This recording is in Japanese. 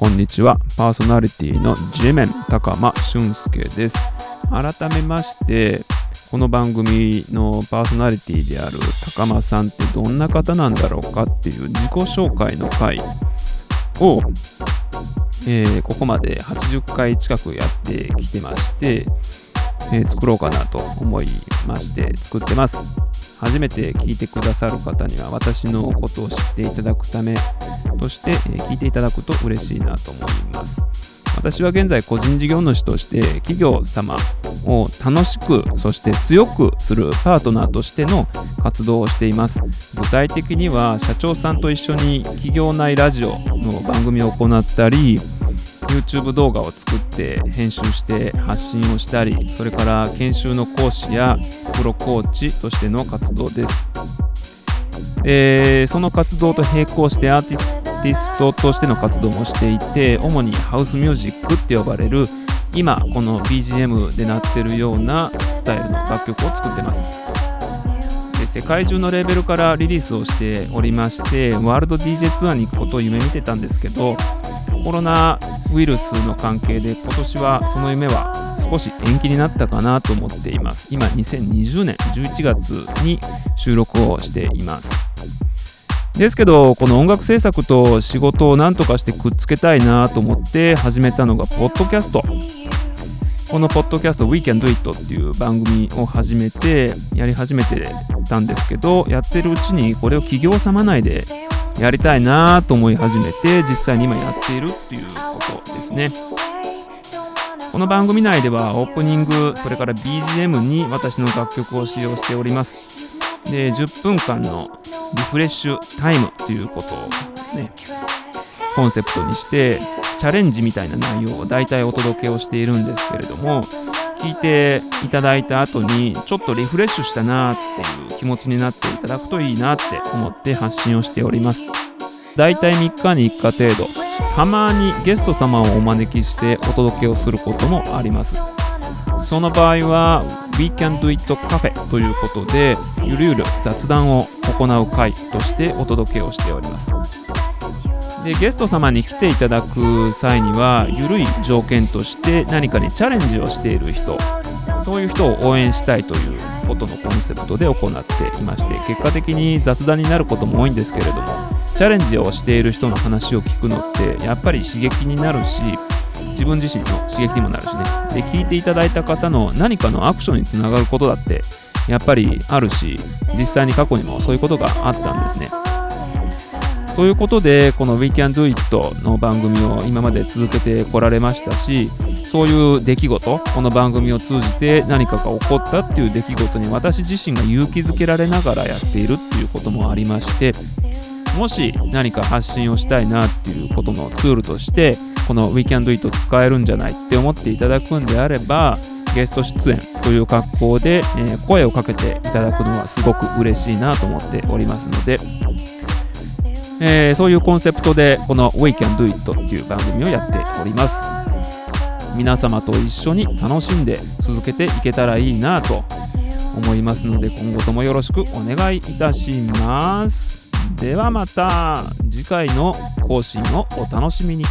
こんにちは。パーソナリティの G メン高間俊介です。改めまして、この番組のパーソナリティである高間さんってどんな方なんだろうかっていう自己紹介の回を、えーここまで80回近くやってきてまして、えー作ろうかなと思いまして作ってます。初めて聞いてくださる方には私のことを知っていただくためとして、え聞いていただくと嬉しいなと思います。私は現在個人事業主として企業様を楽しくそして強くするパートナーとしての活動をしています具体的には社長さんと一緒に企業内ラジオの番組を行ったり YouTube 動画を作って編集して発信をしたりそれから研修の講師やプロコーチとしての活動です。でその活動と並行してアーティストとしての活動もしていて主にハウスミュージックって呼ばれる今この BGM で鳴ってるようなスタイルの楽曲を作ってます。で世界中のレーベルからリリースをしておりましてワールド DJ ツアーに行くことを夢見てたんですけどコロナウイルスの関係で今年はその夢は少し延期になったかなと思っています。今2020年11月に収録をしています。ですけどこの音楽制作と仕事を何とかしてくっつけたいなと思って始めたのがポッドキャスト。このポッドキャスト We Can Do It っていう番組を始めてやり始めてたんですけどやってるうちにこれを企業様内でやりたいなと思い始めて実際に今やっているっていうことですね。この番組内ではオープニングそれから BGM に私の楽曲を使用しております。で10分間のリフレッシュタイムということをねコンセプトにしてチャレンジみたいな内容を大体お届けをしているんですけれども聞いていただいた後にちょっとリフレッシュしたなっていう気持ちになっていただくといいなって思って発信をしております。大体3日に1日程度たまにゲスト様をお招きしてお届けをすることもあります。その場合は We Can Do It Cafe ということでゆるゆる雑談を行う会としてお届けをしております。でゲスト様に来ていただく際にはゆるい条件として何かにチャレンジをしている人そういう人を応援したいということのコンセプトで行っていまして結果的に雑談になることも多いんですけれどもチャレンジをしている人の話を聞くのってやっぱり刺激になるし自分自身の刺激にもなるしね。で聞いていただいた方の何かのアクションにつながることだってやっぱりあるし実際に過去にもそういうことがあったんですね。ということでこの We Can Do It の番組を今まで続けてこられましたしそういう出来事この番組を通じて何かが起こったっていう出来事に私自身が勇気づけられながらやっているっていうこともありましてもし何か発信をしたいなっていうことのツールとしてこの We Can Do It 使えるんじゃないって思っていただくんであればゲスト出演という格好で、声をかけていただくのはすごく嬉しいなと思っておりますので、えーそういうコンセプトでこの We Can Do It っていう番組をやっております。皆様と一緒に楽しんで続けていけたらいいなと思いますので今後ともよろしくお願いいたします。ではまた次回の更新をお楽しみに。